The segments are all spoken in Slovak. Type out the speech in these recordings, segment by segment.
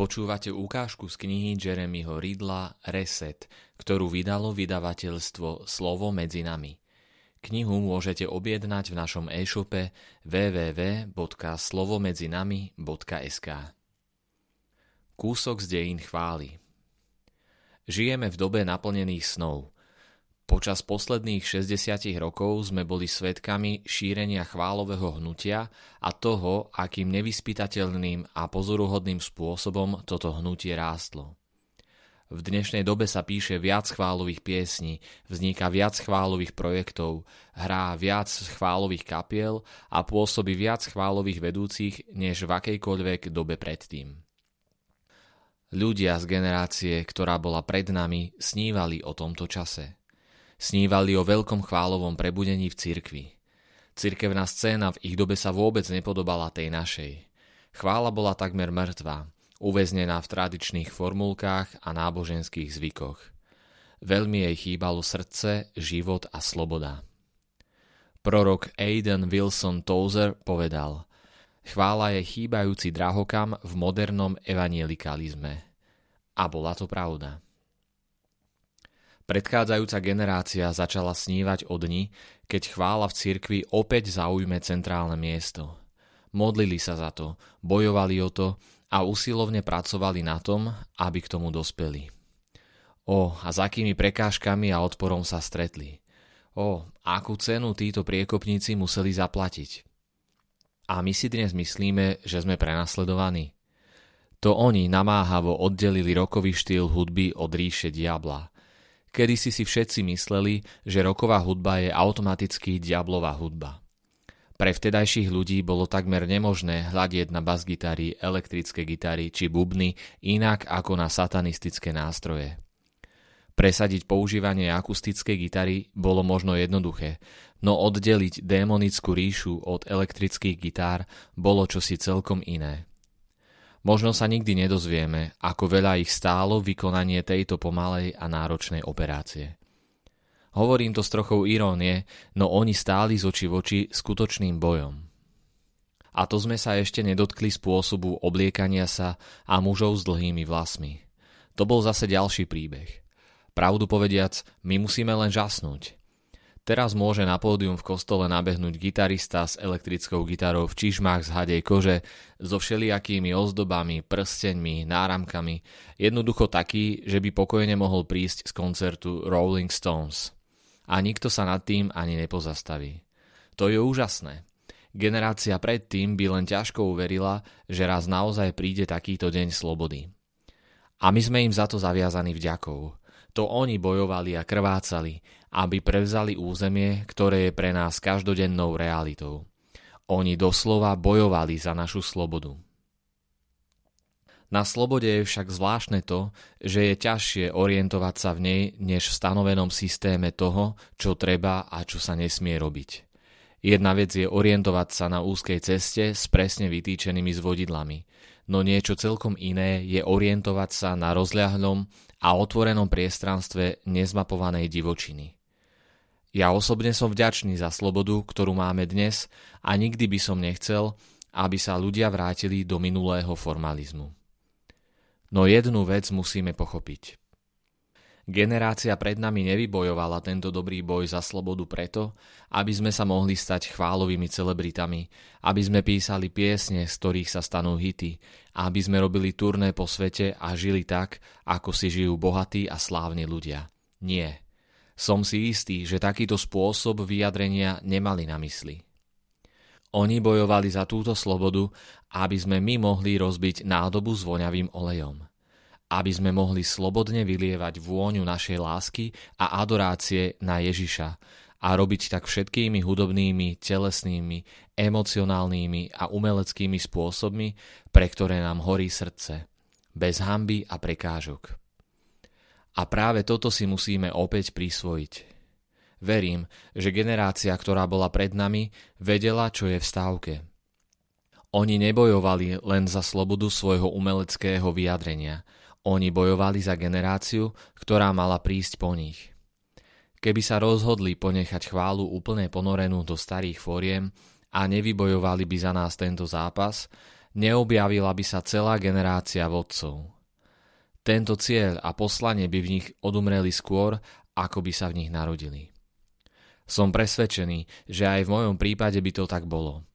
Počúvate ukážku z knihy Jeremyho Ridla Reset, ktorú vydalo vydavateľstvo Slovo medzi nami. Knihu môžete objednať v našom e-shope www.slovomedzinami.sk Kúsok z dejín chvály. Žijeme v dobe naplnených snov – Počas posledných 60 rokov sme boli svetkami šírenia chválového hnutia a toho, akým nevyspytateľným a pozoruhodným spôsobom toto hnutie rástlo. V dnešnej dobe sa píše viac chválových piesní, vzniká viac chválových projektov, hrá viac chválových kapiel a pôsobí viac chválových vedúcich než v akejkoľvek dobe predtým. Ľudia z generácie, ktorá bola pred nami, snívali o tomto čase – Snívali o veľkom chválovom prebudení v cirkvi. Cirkevná scéna v ich dobe sa vôbec nepodobala tej našej. Chvála bola takmer mŕtva, uväznená v tradičných formulkách a náboženských zvykoch. Veľmi jej chýbalo srdce, život a sloboda. Prorok Aidan Wilson Tozer povedal Chvála je chýbajúci drahokam v modernom evangelikalizme. A bola to pravda. Predchádzajúca generácia začala snívať o dni, keď chvála v cirkvi opäť zaujme centrálne miesto. Modlili sa za to, bojovali o to a usilovne pracovali na tom, aby k tomu dospeli. O, a s akými prekážkami a odporom sa stretli. O, akú cenu títo priekopníci museli zaplatiť. A my si dnes myslíme, že sme prenasledovaní. To oni namáhavo oddelili rokový štýl hudby od ríše diabla – Kedy si si všetci mysleli, že roková hudba je automaticky diablová hudba. Pre vtedajších ľudí bolo takmer nemožné hľadieť na basgitary, elektrické gitary či bubny inak ako na satanistické nástroje. Presadiť používanie akustickej gitary bolo možno jednoduché, no oddeliť démonickú ríšu od elektrických gitár bolo čosi celkom iné. Možno sa nikdy nedozvieme, ako veľa ich stálo vykonanie tejto pomalej a náročnej operácie. Hovorím to s trochou irónie, no oni stáli z oči v oči skutočným bojom. A to sme sa ešte nedotkli spôsobu obliekania sa a mužov s dlhými vlasmi. To bol zase ďalší príbeh. Pravdu povediac, my musíme len žasnúť. Teraz môže na pódium v kostole nabehnúť gitarista s elektrickou gitarou v čižmách z hadej kože, so všelijakými ozdobami, prsteňmi, náramkami, jednoducho taký, že by pokojne mohol prísť z koncertu Rolling Stones. A nikto sa nad tým ani nepozastaví. To je úžasné. Generácia predtým by len ťažko uverila, že raz naozaj príde takýto deň slobody. A my sme im za to zaviazaní vďakou. To oni bojovali a krvácali, aby prevzali územie, ktoré je pre nás každodennou realitou. Oni doslova bojovali za našu slobodu. Na slobode je však zvláštne to, že je ťažšie orientovať sa v nej, než v stanovenom systéme toho, čo treba a čo sa nesmie robiť. Jedna vec je orientovať sa na úzkej ceste s presne vytýčenými zvodidlami, no niečo celkom iné je orientovať sa na rozľahlom a otvorenom priestranstve nezmapovanej divočiny. Ja osobne som vďačný za slobodu, ktorú máme dnes a nikdy by som nechcel, aby sa ľudia vrátili do minulého formalizmu. No jednu vec musíme pochopiť. Generácia pred nami nevybojovala tento dobrý boj za slobodu preto, aby sme sa mohli stať chválovými celebritami, aby sme písali piesne, z ktorých sa stanú hity, aby sme robili turné po svete a žili tak, ako si žijú bohatí a slávni ľudia. Nie. Som si istý, že takýto spôsob vyjadrenia nemali na mysli. Oni bojovali za túto slobodu, aby sme my mohli rozbiť nádobu s voňavým olejom aby sme mohli slobodne vylievať vôňu našej lásky a adorácie na Ježiša a robiť tak všetkými hudobnými, telesnými, emocionálnymi a umeleckými spôsobmi, pre ktoré nám horí srdce, bez hamby a prekážok. A práve toto si musíme opäť prisvojiť. Verím, že generácia, ktorá bola pred nami, vedela, čo je v stávke. Oni nebojovali len za slobodu svojho umeleckého vyjadrenia – oni bojovali za generáciu, ktorá mala prísť po nich. Keby sa rozhodli ponechať chválu úplne ponorenú do starých fóriem a nevybojovali by za nás tento zápas, neobjavila by sa celá generácia vodcov. Tento cieľ a poslanie by v nich odumreli skôr, ako by sa v nich narodili. Som presvedčený, že aj v mojom prípade by to tak bolo.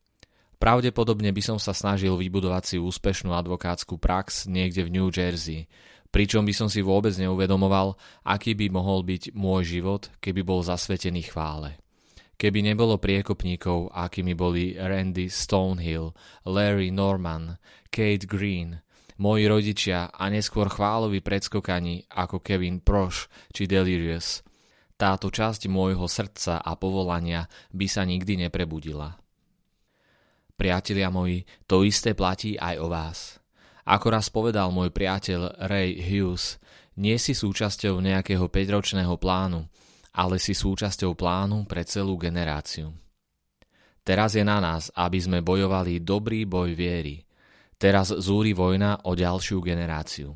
Pravdepodobne by som sa snažil vybudovať si úspešnú advokátsku prax niekde v New Jersey, pričom by som si vôbec neuvedomoval, aký by mohol byť môj život, keby bol zasvetený chvále. Keby nebolo priekopníkov, akými boli Randy Stonehill, Larry Norman, Kate Green, moji rodičia a neskôr chválovi predskokani ako Kevin Proš či Delirious. Táto časť môjho srdca a povolania by sa nikdy neprebudila. Priatelia moji, to isté platí aj o vás. Ako raz povedal môj priateľ Ray Hughes, nie si súčasťou nejakého 5-ročného plánu, ale si súčasťou plánu pre celú generáciu. Teraz je na nás, aby sme bojovali dobrý boj viery, Teraz zúri vojna o ďalšiu generáciu.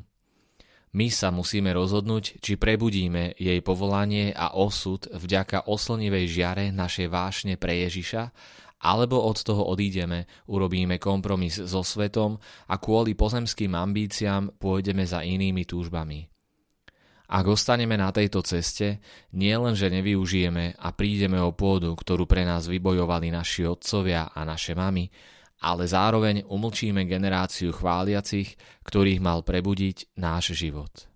My sa musíme rozhodnúť, či prebudíme jej povolanie a osud vďaka oslnivej žiare našej vášne pre Ježiša, alebo od toho odídeme, urobíme kompromis so svetom a kvôli pozemským ambíciám pôjdeme za inými túžbami. Ak ostaneme na tejto ceste, nie len, že nevyužijeme a prídeme o pôdu, ktorú pre nás vybojovali naši otcovia a naše mamy, ale zároveň umlčíme generáciu chváliacich, ktorých mal prebudiť náš život.